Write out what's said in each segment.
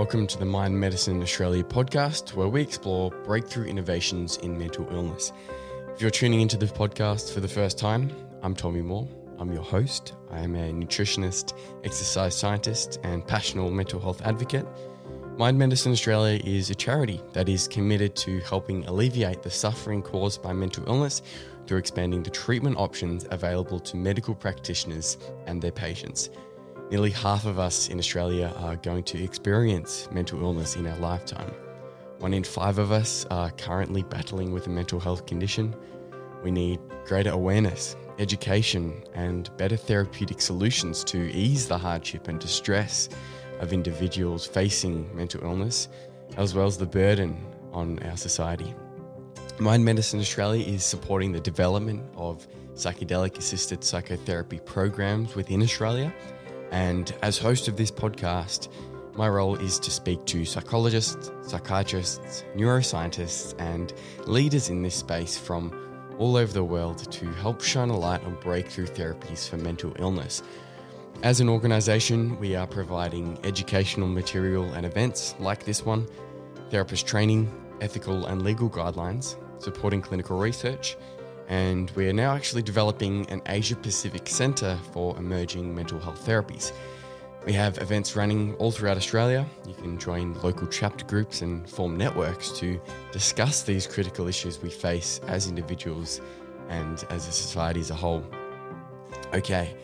Welcome to the Mind Medicine Australia podcast, where we explore breakthrough innovations in mental illness. If you're tuning into this podcast for the first time, I'm Tommy Moore. I'm your host. I am a nutritionist, exercise scientist, and passionate mental health advocate. Mind Medicine Australia is a charity that is committed to helping alleviate the suffering caused by mental illness through expanding the treatment options available to medical practitioners and their patients. Nearly half of us in Australia are going to experience mental illness in our lifetime. One in five of us are currently battling with a mental health condition. We need greater awareness, education, and better therapeutic solutions to ease the hardship and distress of individuals facing mental illness, as well as the burden on our society. Mind Medicine Australia is supporting the development of psychedelic assisted psychotherapy programs within Australia and as host of this podcast, my role is to speak to psychologists, psychiatrists, neuroscientists, and leaders in this space from all over the world to help shine a light on breakthrough therapies for mental illness. As an organisation, we are providing educational material and events like this one, therapist training, ethical and legal guidelines, supporting clinical research, and we're now actually developing an Asia Pacific Centre for emerging mental health therapies. We have events running all throughout Australia. You can join local chapter groups and form networks to discuss these critical issues we face as individuals and as a society as a whole. Okay,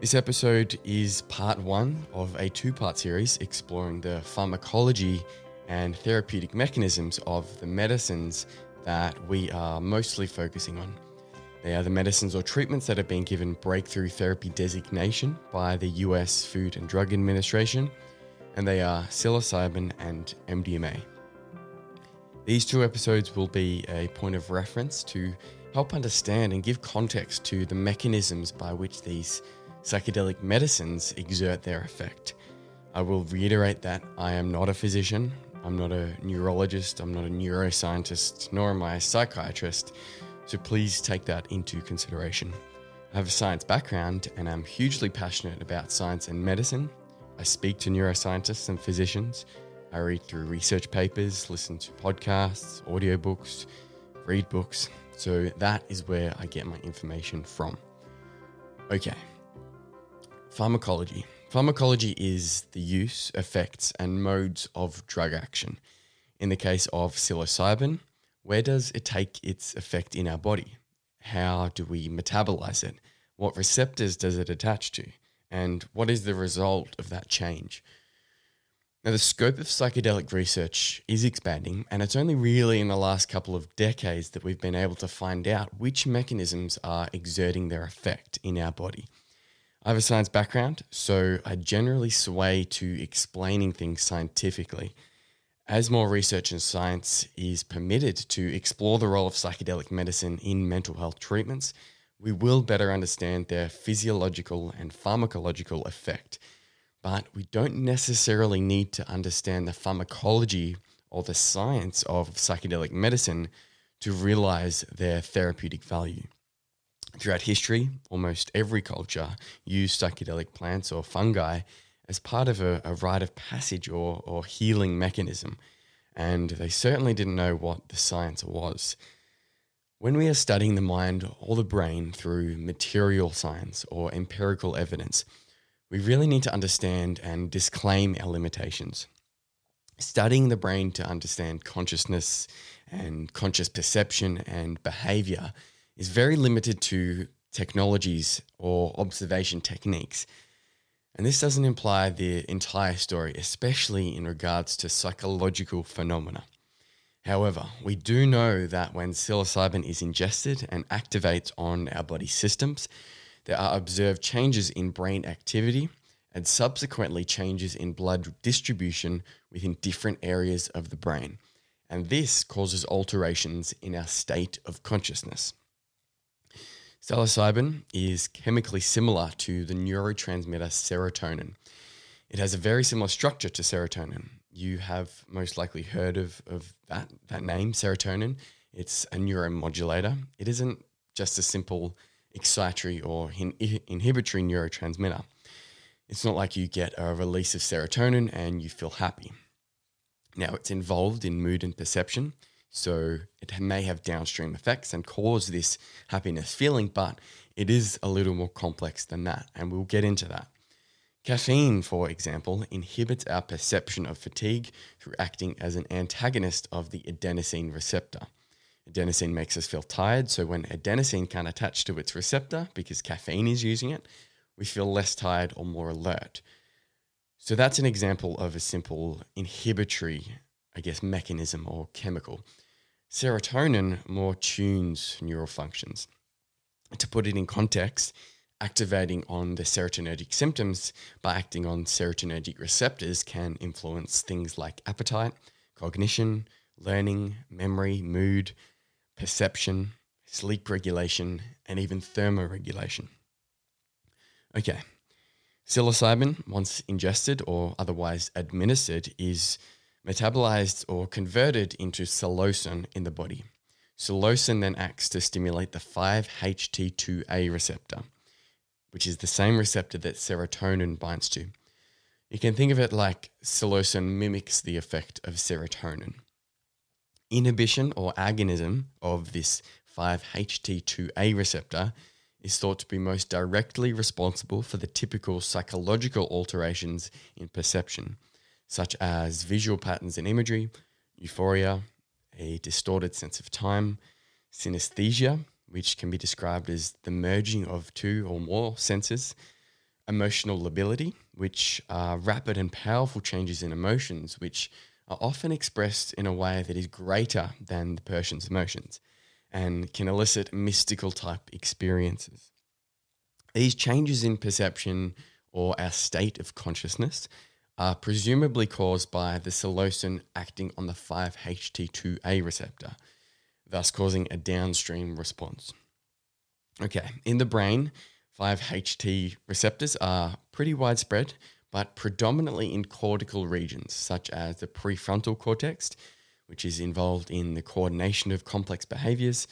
this episode is part one of a two part series exploring the pharmacology and therapeutic mechanisms of the medicines that we are mostly focusing on. They are the medicines or treatments that have been given breakthrough therapy designation by the US Food and Drug Administration, and they are psilocybin and MDMA. These two episodes will be a point of reference to help understand and give context to the mechanisms by which these psychedelic medicines exert their effect. I will reiterate that I am not a physician, I'm not a neurologist, I'm not a neuroscientist, nor am I a psychiatrist. So please take that into consideration. I have a science background and I'm hugely passionate about science and medicine. I speak to neuroscientists and physicians. I read through research papers, listen to podcasts, audiobooks, read books. So that is where I get my information from. Okay. Pharmacology. Pharmacology is the use, effects, and modes of drug action. In the case of psilocybin, where does it take its effect in our body? How do we metabolize it? What receptors does it attach to? And what is the result of that change? Now, the scope of psychedelic research is expanding, and it's only really in the last couple of decades that we've been able to find out which mechanisms are exerting their effect in our body. I have a science background, so I generally sway to explaining things scientifically. As more research and science is permitted to explore the role of psychedelic medicine in mental health treatments, we will better understand their physiological and pharmacological effect. But we don't necessarily need to understand the pharmacology or the science of psychedelic medicine to realize their therapeutic value. Throughout history, almost every culture used psychedelic plants or fungi as part of a, a rite of passage or, or healing mechanism. And they certainly didn't know what the science was. When we are studying the mind or the brain through material science or empirical evidence, we really need to understand and disclaim our limitations. Studying the brain to understand consciousness and conscious perception and behavior is very limited to technologies or observation techniques and this doesn't imply the entire story, especially in regards to psychological phenomena. However, we do know that when psilocybin is ingested and activates on our body systems, there are observed changes in brain activity and subsequently changes in blood distribution within different areas of the brain. And this causes alterations in our state of consciousness. Psilocybin is chemically similar to the neurotransmitter serotonin. It has a very similar structure to serotonin. You have most likely heard of, of that, that name, serotonin. It's a neuromodulator. It isn't just a simple excitatory or in, inhibitory neurotransmitter. It's not like you get a release of serotonin and you feel happy. Now, it's involved in mood and perception, so it may have downstream effects and cause this happiness feeling, but it is a little more complex than that, and we'll get into that. Caffeine, for example, inhibits our perception of fatigue through acting as an antagonist of the adenosine receptor. Adenosine makes us feel tired, so when adenosine can't attach to its receptor because caffeine is using it, we feel less tired or more alert. So that's an example of a simple inhibitory, I guess, mechanism or chemical. Serotonin more tunes neural functions. To put it in context, activating on the serotonergic symptoms by acting on serotonergic receptors can influence things like appetite, cognition, learning, memory, mood, perception, sleep regulation, and even thermoregulation. Okay, psilocybin, once ingested or otherwise administered, is metabolized or converted into psilocin in the body. Psilocin then acts to stimulate the 5-HT2A receptor, which is the same receptor that serotonin binds to. You can think of it like psilocin mimics the effect of serotonin. Inhibition or agonism of this 5-HT2A receptor is thought to be most directly responsible for the typical psychological alterations in perception, such as visual patterns and imagery, euphoria, a distorted sense of time, synesthesia, which can be described as the merging of two or more senses, emotional lability, which are rapid and powerful changes in emotions, which are often expressed in a way that is greater than the person's emotions and can elicit mystical type experiences. These changes in perception or our state of consciousness are presumably caused by the psilocin acting on the 5-HT2A receptor, thus causing a downstream response. Okay, in the brain, 5-HT receptors are pretty widespread, but predominantly in cortical regions such as the prefrontal cortex, which is involved in the coordination of complex behaviors,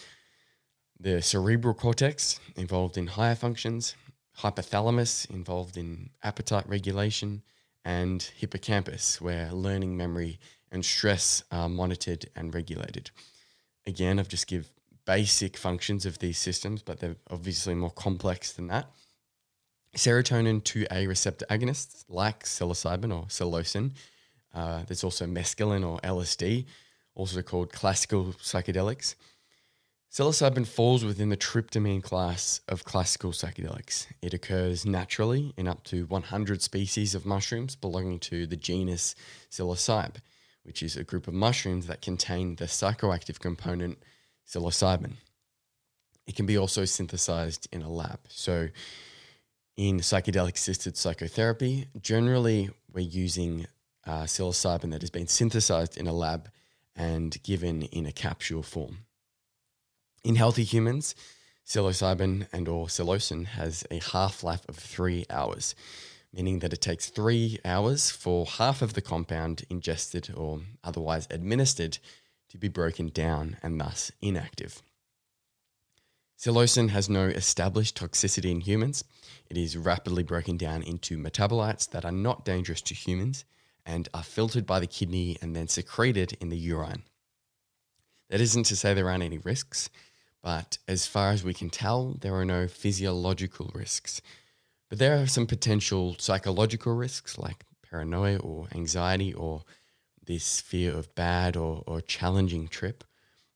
the cerebral cortex, involved in higher functions, hypothalamus, involved in appetite regulation, and hippocampus, where learning, memory, and stress are monitored and regulated. Again, I've just give basic functions of these systems, but they're obviously more complex than that. Serotonin 2A receptor agonists like psilocybin or psilocin. Uh, there's also mescaline or LSD, also called classical psychedelics. Psilocybin falls within the tryptamine class of classical psychedelics. It occurs naturally in up to 100 species of mushrooms belonging to the genus Psilocybe, which is a group of mushrooms that contain the psychoactive component psilocybin. It can be also synthesized in a lab. So, in psychedelic assisted psychotherapy, generally we're using uh, psilocybin that has been synthesized in a lab and given in a capsule form. In healthy humans, psilocybin and or psilocin has a half-life of 3 hours, meaning that it takes 3 hours for half of the compound ingested or otherwise administered to be broken down and thus inactive. Psilocin has no established toxicity in humans. It is rapidly broken down into metabolites that are not dangerous to humans and are filtered by the kidney and then secreted in the urine. That isn't to say there aren't any risks. But as far as we can tell, there are no physiological risks. But there are some potential psychological risks like paranoia or anxiety or this fear of bad or, or challenging trip.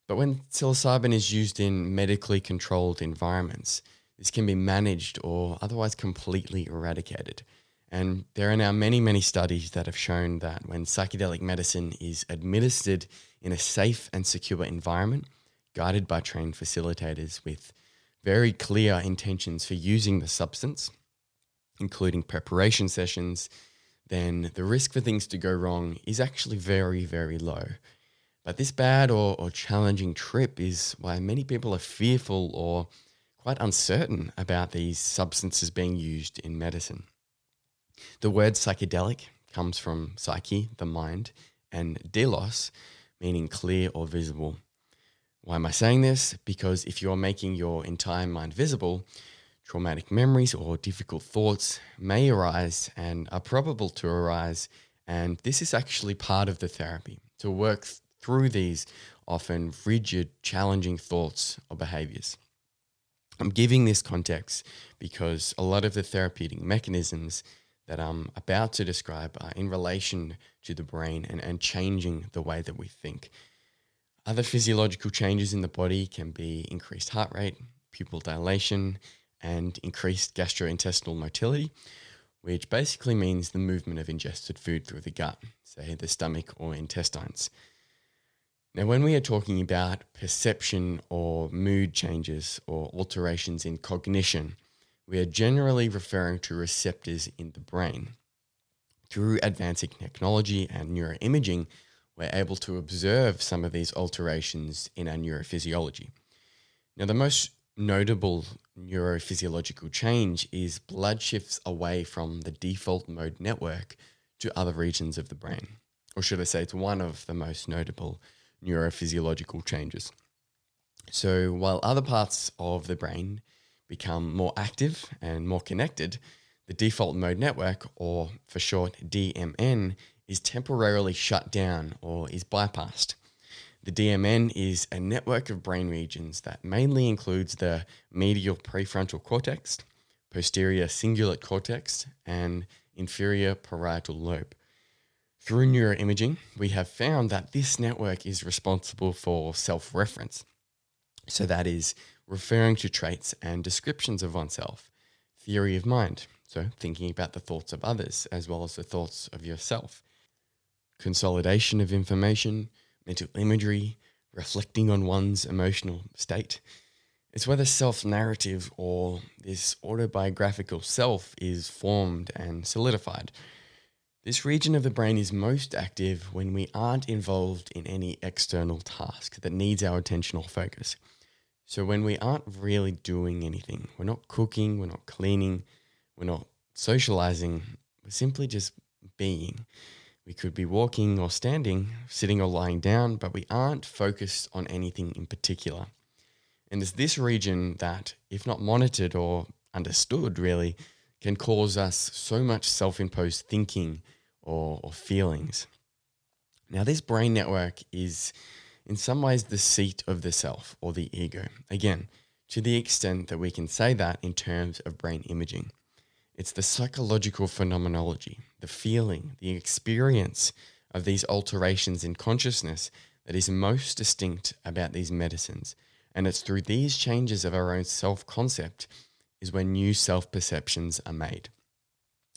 But when psilocybin is used in medically controlled environments, this can be managed or otherwise completely eradicated. And there are now many, many studies that have shown that when psychedelic medicine is administered in a safe and secure environment, guided by trained facilitators with very clear intentions for using the substance, including preparation sessions, then the risk for things to go wrong is actually very, very low. But this bad or, or challenging trip is why many people are fearful or quite uncertain about these substances being used in medicine. The word psychedelic comes from psyche, the mind, and delos, meaning clear or visible. Why am I saying this? Because if you are making your entire mind visible, traumatic memories or difficult thoughts may arise and are probable to arise And this is actually part of the therapy to work through these often rigid, challenging thoughts or behaviors. I'm giving this context because a lot of the therapeutic mechanisms that I'm about to describe are in relation to the brain and, and changing the way that we think. Other physiological changes in the body can be increased heart rate, pupil dilation, and increased gastrointestinal motility, which basically means the movement of ingested food through the gut, say the stomach or intestines. Now, when we are talking about perception or mood changes or alterations in cognition, we are generally referring to receptors in the brain. Through advancing technology and neuroimaging, we're able to observe some of these alterations in our neurophysiology. Now, the most notable neurophysiological change is blood shifts away from the default mode network to other regions of the brain. Or should I say, it's one of the most notable neurophysiological changes. So, while other parts of the brain become more active and more connected, the default mode network, or for short DMN, is temporarily shut down or is bypassed. The DMN is a network of brain regions that mainly includes the medial prefrontal cortex, posterior cingulate cortex, and inferior parietal lobe. Through neuroimaging, we have found that this network is responsible for self reference. So, that is referring to traits and descriptions of oneself, theory of mind, so thinking about the thoughts of others as well as the thoughts of yourself, consolidation of information, mental imagery, reflecting on one's emotional state. It's whether self narrative or this autobiographical self is formed and solidified. This region of the brain is most active when we aren't involved in any external task that needs our attentional focus. So when we aren't really doing anything, we're not cooking, we're not cleaning, we're not socializing, we're simply just being. We could be walking or standing, sitting or lying down, but we aren't focused on anything in particular. And it's this region that, if not monitored or understood, really, can cause us so much self imposed thinking or, or feelings. Now, this brain network is in some ways the seat of the self or the ego. Again, to the extent that we can say that in terms of brain imaging. It's the psychological phenomenology, the feeling, the experience of these alterations in consciousness that is most distinct about these medicines. And it's through these changes of our own self concept is when new self perceptions are made.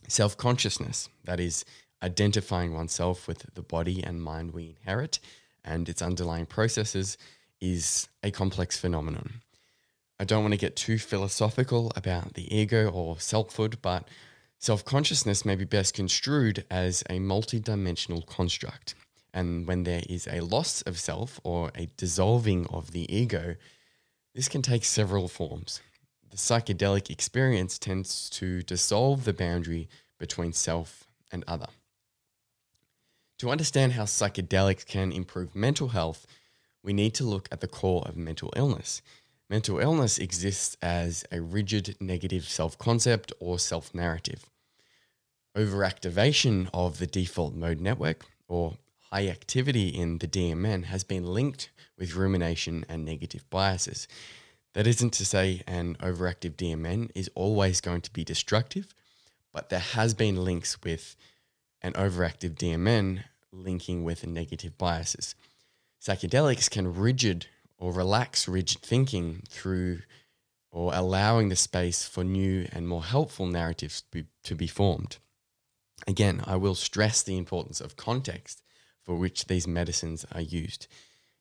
Self consciousness, that is, identifying oneself with the body and mind we inherit, and its underlying processes is a complex phenomenon. I don't want to get too philosophical about the ego or selfhood, but self consciousness may be best construed as a multidimensional construct. And when there is a loss of self or a dissolving of the ego, this can take several forms. The psychedelic experience tends to dissolve the boundary between self and other. To understand how psychedelics can improve mental health, we need to look at the core of mental illness. Mental illness exists as a rigid negative self concept or self narrative. Overactivation of the default mode network or high activity in the DMN has been linked with rumination and negative biases. That isn't to say an overactive DMN is always going to be destructive, but there has been links with an overactive DMN linking with negative biases. Psychedelics can rigid or relax rigid thinking through or allowing the space for new and more helpful narratives to be, to be formed. Again, I will stress the importance of context for which these medicines are used.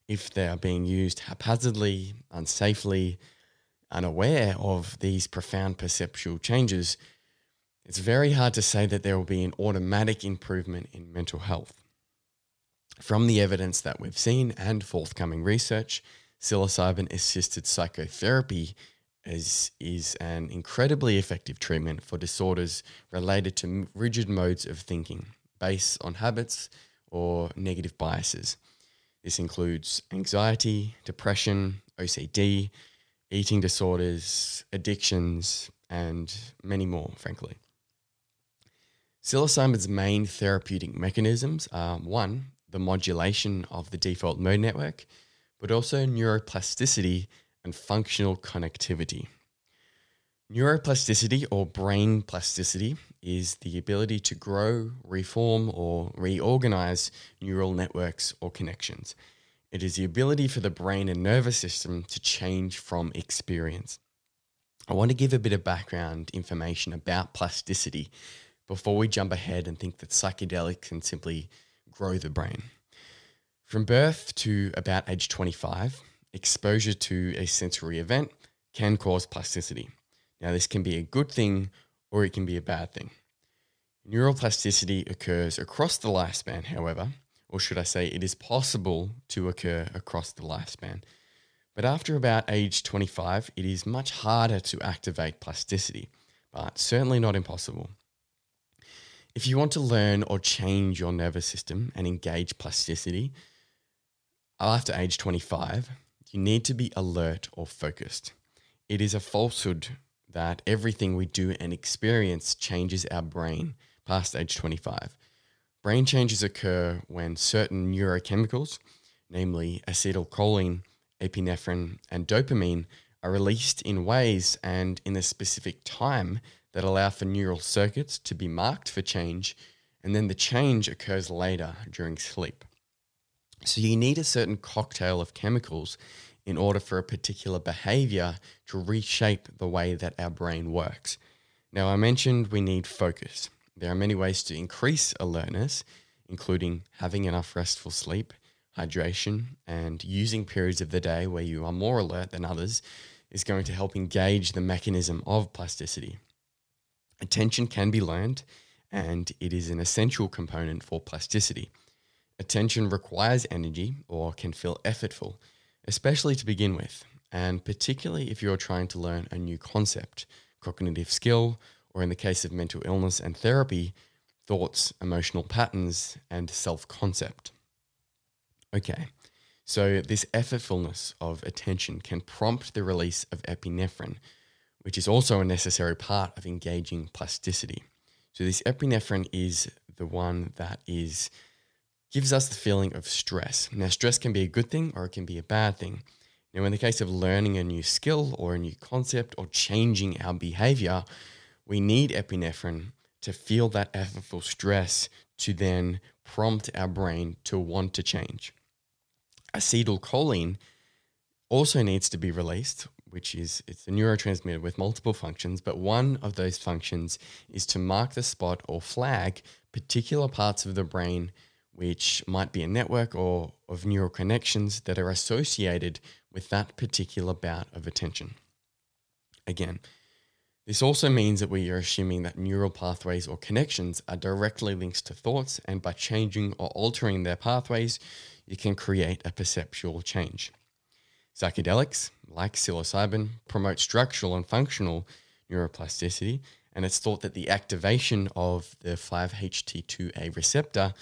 If they are being used haphazardly, unsafely, unaware of these profound perceptual changes, it's very hard to say that there will be an automatic improvement in mental health. From the evidence that we've seen and forthcoming research, psilocybin assisted psychotherapy is, is an incredibly effective treatment for disorders related to rigid modes of thinking based on habits or negative biases. This includes anxiety, depression, OCD, eating disorders, addictions, and many more, frankly. Psilocybin's main therapeutic mechanisms are one, the modulation of the default mode network, but also neuroplasticity and functional connectivity. Neuroplasticity or brain plasticity is the ability to grow, reform, or reorganize neural networks or connections. It is the ability for the brain and nervous system to change from experience. I want to give a bit of background information about plasticity before we jump ahead and think that psychedelics can simply grow the brain. From birth to about age 25, exposure to a sensory event can cause plasticity. Now, this can be a good thing or it can be a bad thing. Neuroplasticity occurs across the lifespan, however, or should I say, it is possible to occur across the lifespan. But after about age 25, it is much harder to activate plasticity, but certainly not impossible. If you want to learn or change your nervous system and engage plasticity after age 25, you need to be alert or focused. It is a falsehood that everything we do and experience changes our brain past age 25. Brain changes occur when certain neurochemicals, namely acetylcholine, epinephrine, and dopamine, are released in ways and in a specific time that allow for neural circuits to be marked for change, and then the change occurs later during sleep. So you need a certain cocktail of chemicals in order for a particular behavior to reshape the way that our brain works. Now, I mentioned we need focus. There are many ways to increase alertness, including having enough restful sleep, hydration, and using periods of the day where you are more alert than others is going to help engage the mechanism of plasticity. Attention can be learned, and it is an essential component for plasticity. Attention requires energy or can feel effortful, especially to begin with, and particularly if you're trying to learn a new concept, cognitive skill, or in the case of mental illness and therapy, thoughts, emotional patterns, and self concept. Okay, so this effortfulness of attention can prompt the release of epinephrine, which is also a necessary part of engaging plasticity. So this epinephrine is the one that is gives us the feeling of stress. Now, stress can be a good thing or it can be a bad thing. Now, in the case of learning a new skill or a new concept or changing our behavior, we need epinephrine to feel that effortful stress to then prompt our brain to want to change. Acetylcholine also needs to be released, which is it's a neurotransmitter with multiple functions, but one of those functions is to mark the spot or flag particular parts of the brain which might be a network or of neural connections that are associated with that particular bout of attention. Again, this also means that we are assuming that neural pathways or connections are directly linked to thoughts, and by changing or altering their pathways, you can create a perceptual change. Psychedelics, like psilocybin, promote structural and functional neuroplasticity, and it's thought that the activation of the 5-HT2A receptor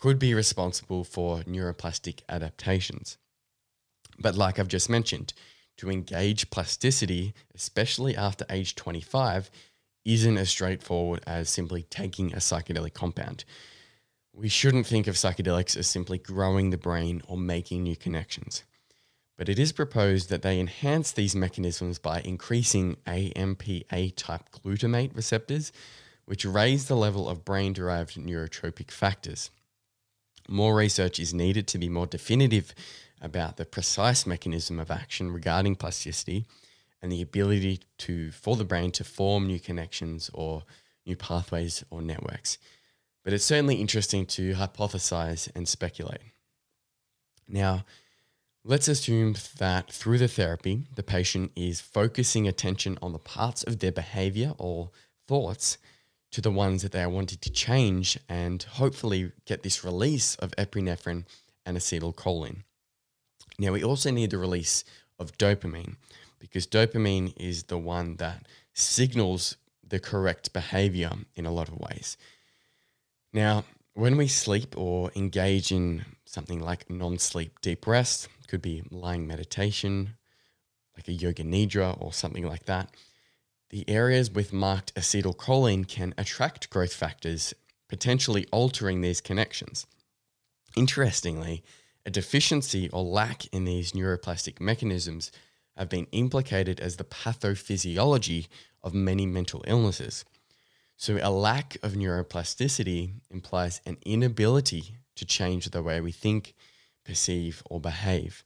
could be responsible for neuroplastic adaptations. But like I've just mentioned, to engage plasticity, especially after age 25, isn't as straightforward as simply taking a psychedelic compound. We shouldn't think of psychedelics as simply growing the brain or making new connections. But it is proposed that they enhance these mechanisms by increasing AMPA type glutamate receptors, which raise the level of brain derived neurotrophic factors. More research is needed to be more definitive about the precise mechanism of action regarding plasticity and the ability to for the brain to form new connections or new pathways or networks. But it's certainly interesting to hypothesize and speculate. Now, let's assume that through the therapy, the patient is focusing attention on the parts of their behavior or thoughts to the ones that they are wanting to change and hopefully get this release of epinephrine and acetylcholine. Now, we also need the release of dopamine because dopamine is the one that signals the correct behavior in a lot of ways. Now, when we sleep or engage in something like non sleep deep rest, could be lying meditation, like a yoga nidra or something like that, the areas with marked acetylcholine can attract growth factors potentially altering these connections. Interestingly, a deficiency or lack in these neuroplastic mechanisms have been implicated as the pathophysiology of many mental illnesses. So, a lack of neuroplasticity implies an inability to change the way we think, perceive, or behave.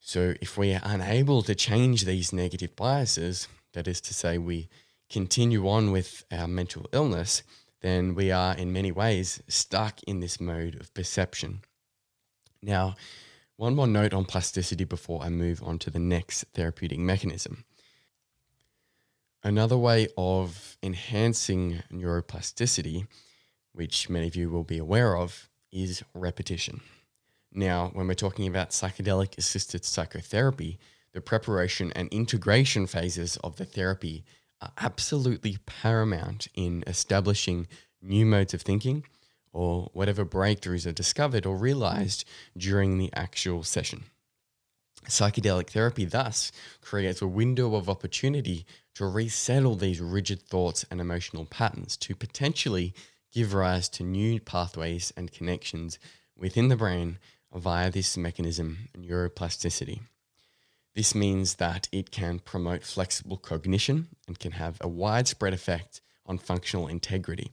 So, if we are unable to change these negative biases, that is to say, we continue on with our mental illness, then we are in many ways stuck in this mode of perception. Now, one more note on plasticity before I move on to the next therapeutic mechanism. Another way of enhancing neuroplasticity, which many of you will be aware of, is repetition. Now, when we're talking about psychedelic assisted psychotherapy, the preparation and integration phases of the therapy are absolutely paramount in establishing new modes of thinking or whatever breakthroughs are discovered or realized during the actual session. Psychedelic therapy thus creates a window of opportunity to resettle these rigid thoughts and emotional patterns to potentially give rise to new pathways and connections within the brain via this mechanism, neuroplasticity. This means that it can promote flexible cognition and can have a widespread effect on functional integrity.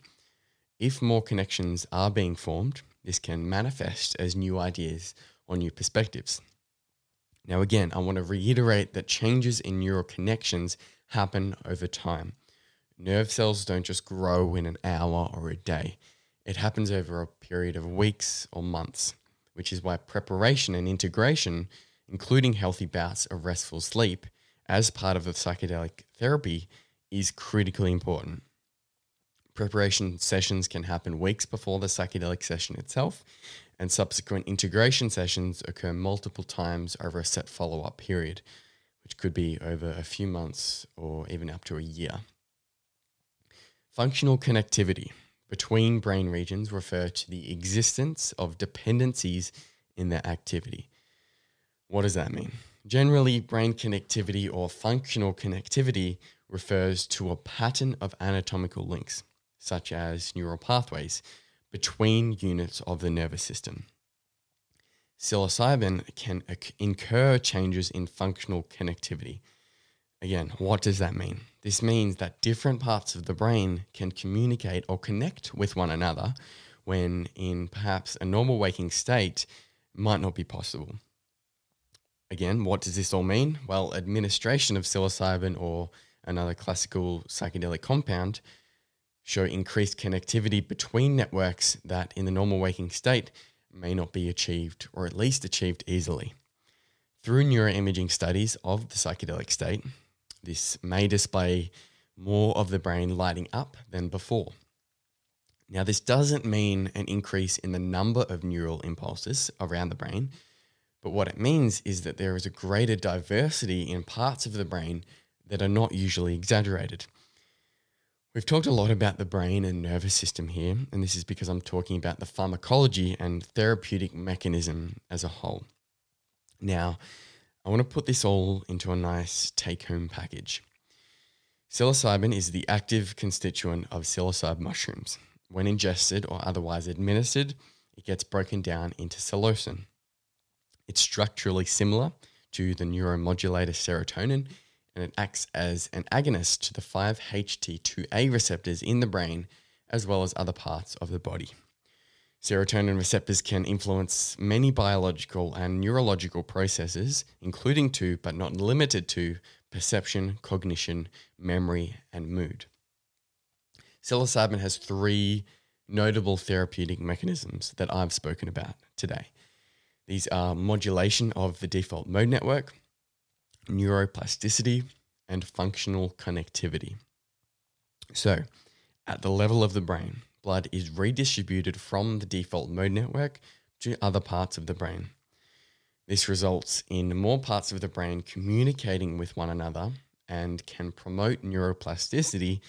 If more connections are being formed, this can manifest as new ideas or new perspectives. Now, again, I want to reiterate that changes in neural connections happen over time. Nerve cells don't just grow in an hour or a day, it happens over a period of weeks or months, which is why preparation and integration including healthy bouts of restful sleep, as part of the psychedelic therapy is critically important. Preparation sessions can happen weeks before the psychedelic session itself, and subsequent integration sessions occur multiple times over a set follow up period, which could be over a few months or even up to a year. Functional connectivity between brain regions refer to the existence of dependencies in their activity. What does that mean? Generally, brain connectivity or functional connectivity refers to a pattern of anatomical links, such as neural pathways, between units of the nervous system. Psilocybin can incur changes in functional connectivity. Again, what does that mean? This means that different parts of the brain can communicate or connect with one another when, in perhaps a normal waking state, might not be possible. Again, what does this all mean? Well, administration of psilocybin or another classical psychedelic compound show increased connectivity between networks that in the normal waking state may not be achieved or at least achieved easily. Through neuroimaging studies of the psychedelic state, this may display more of the brain lighting up than before. Now, this doesn't mean an increase in the number of neural impulses around the brain, but what it means is that there is a greater diversity in parts of the brain that are not usually exaggerated. We've talked a lot about the brain and nervous system here, and this is because I'm talking about the pharmacology and therapeutic mechanism as a whole. Now, I want to put this all into a nice take home package. Psilocybin is the active constituent of psilocybe mushrooms. When ingested or otherwise administered, it gets broken down into psilocin. It's structurally similar to the neuromodulator serotonin, and it acts as an agonist to the 5-HT2A receptors in the brain, as well as other parts of the body. Serotonin receptors can influence many biological and neurological processes, including to, but not limited to, perception, cognition, memory, and mood. Psilocybin has three notable therapeutic mechanisms that I've spoken about today. These are modulation of the default mode network, neuroplasticity, and functional connectivity. So, at the level of the brain, blood is redistributed from the default mode network to other parts of the brain. This results in more parts of the brain communicating with one another and can promote neuroplasticity,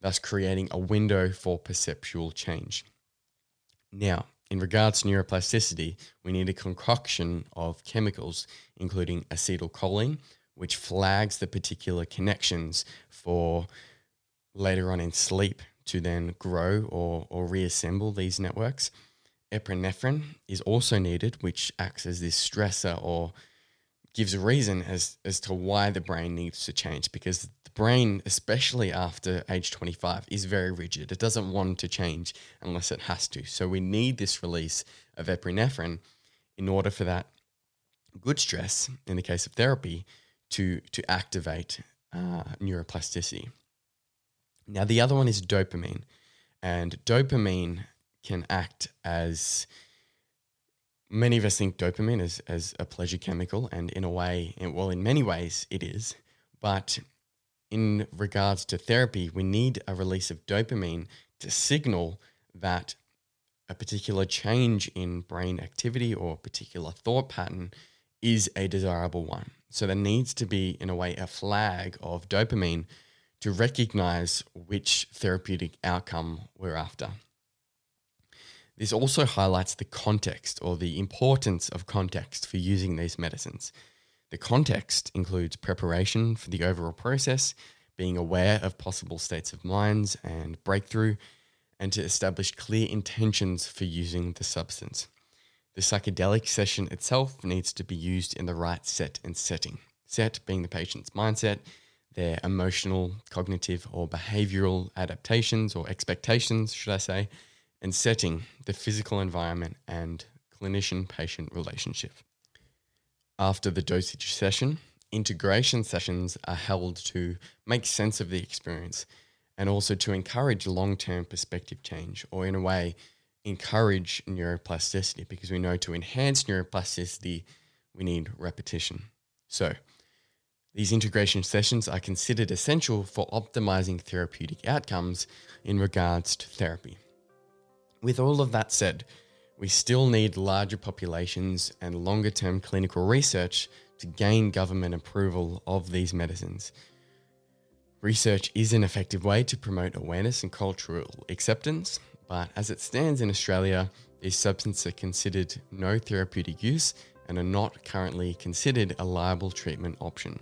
thus creating a window for perceptual change. Now, in regards to neuroplasticity, we need a concoction of chemicals, including acetylcholine, which flags the particular connections for later on in sleep to then grow or, or reassemble these networks. Epinephrine is also needed, which acts as this stressor or gives a reason as, as to why the brain needs to change because brain, especially after age 25, is very rigid. It doesn't want to change unless it has to. So we need this release of epinephrine in order for that good stress, in the case of therapy, to, to activate uh, neuroplasticity. Now, the other one is dopamine. And dopamine can act as many of us think dopamine as, as a pleasure chemical, and in a way, well, in many ways, it is. But in regards to therapy, we need a release of dopamine to signal that a particular change in brain activity or a particular thought pattern is a desirable one. So there needs to be, in a way, a flag of dopamine to recognize which therapeutic outcome we're after. This also highlights the context or the importance of context for using these medicines. The context includes preparation for the overall process, being aware of possible states of minds and breakthrough, and to establish clear intentions for using the substance. The psychedelic session itself needs to be used in the right set and setting. Set being the patient's mindset, their emotional, cognitive, or behavioral adaptations or expectations, should I say, and setting the physical environment and clinician patient relationship. After the dosage session, integration sessions are held to make sense of the experience and also to encourage long term perspective change, or in a way, encourage neuroplasticity because we know to enhance neuroplasticity, we need repetition. So, these integration sessions are considered essential for optimizing therapeutic outcomes in regards to therapy. With all of that said, we still need larger populations and longer term clinical research to gain government approval of these medicines. Research is an effective way to promote awareness and cultural acceptance, but as it stands in Australia, these substances are considered no therapeutic use and are not currently considered a liable treatment option.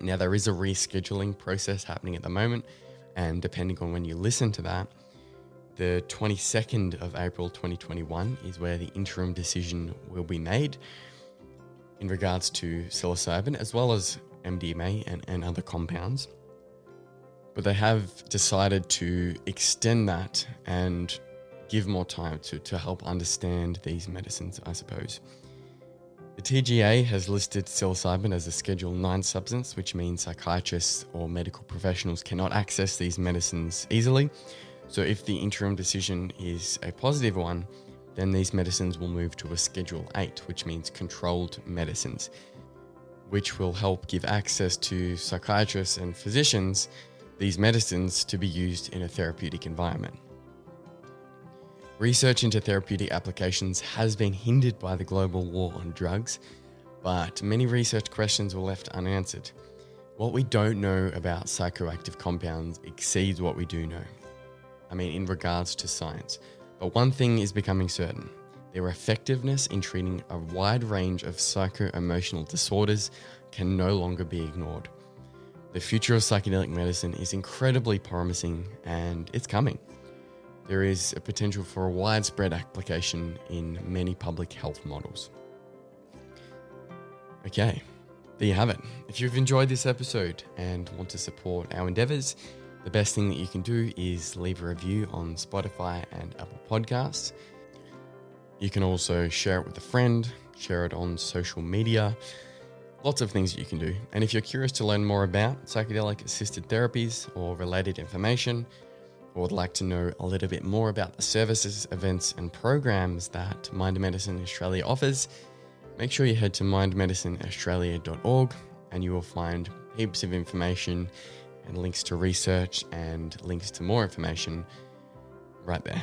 Now, there is a rescheduling process happening at the moment, and depending on when you listen to that, the 22nd of April 2021 is where the interim decision will be made in regards to psilocybin as well as MDMA and, and other compounds. But they have decided to extend that and give more time to, to help understand these medicines, I suppose. The TGA has listed psilocybin as a Schedule 9 substance, which means psychiatrists or medical professionals cannot access these medicines easily so, if the interim decision is a positive one, then these medicines will move to a Schedule 8, which means controlled medicines, which will help give access to psychiatrists and physicians these medicines to be used in a therapeutic environment. Research into therapeutic applications has been hindered by the global war on drugs, but many research questions were left unanswered. What we don't know about psychoactive compounds exceeds what we do know. I mean, in regards to science. But one thing is becoming certain their effectiveness in treating a wide range of psycho emotional disorders can no longer be ignored. The future of psychedelic medicine is incredibly promising and it's coming. There is a potential for a widespread application in many public health models. Okay, there you have it. If you've enjoyed this episode and want to support our endeavors, the best thing that you can do is leave a review on Spotify and Apple Podcasts. You can also share it with a friend, share it on social media. Lots of things that you can do. And if you're curious to learn more about psychedelic assisted therapies or related information, or would like to know a little bit more about the services, events, and programs that Mind Medicine Australia offers, make sure you head to mindmedicineaustralia.org and you will find heaps of information and links to research and links to more information right there.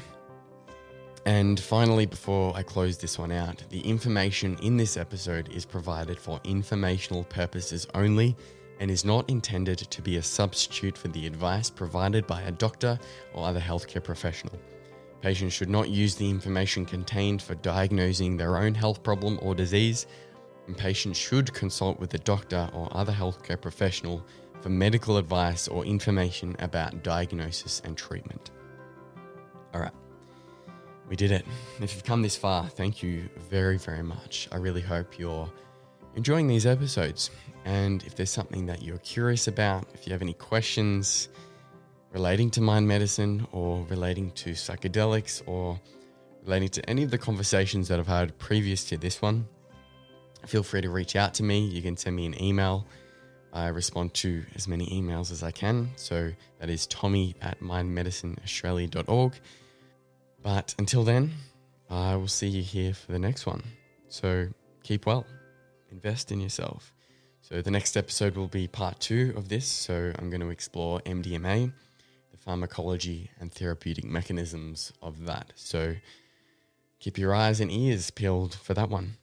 And finally, before I close this one out, the information in this episode is provided for informational purposes only and is not intended to be a substitute for the advice provided by a doctor or other healthcare professional. Patients should not use the information contained for diagnosing their own health problem or disease, and patients should consult with a doctor or other healthcare professional for medical advice or information about diagnosis and treatment. All right, we did it. If you've come this far, thank you very, very much. I really hope you're enjoying these episodes. And if there's something that you're curious about, if you have any questions relating to mind medicine or relating to psychedelics or relating to any of the conversations that I've had previous to this one, feel free to reach out to me. You can send me an email. I respond to as many emails as I can. So that is tommy at mindmedicineaustralia.org. But until then, I will see you here for the next one. So keep well, invest in yourself. So the next episode will be part two of this. So I'm going to explore MDMA, the pharmacology and therapeutic mechanisms of that. So keep your eyes and ears peeled for that one.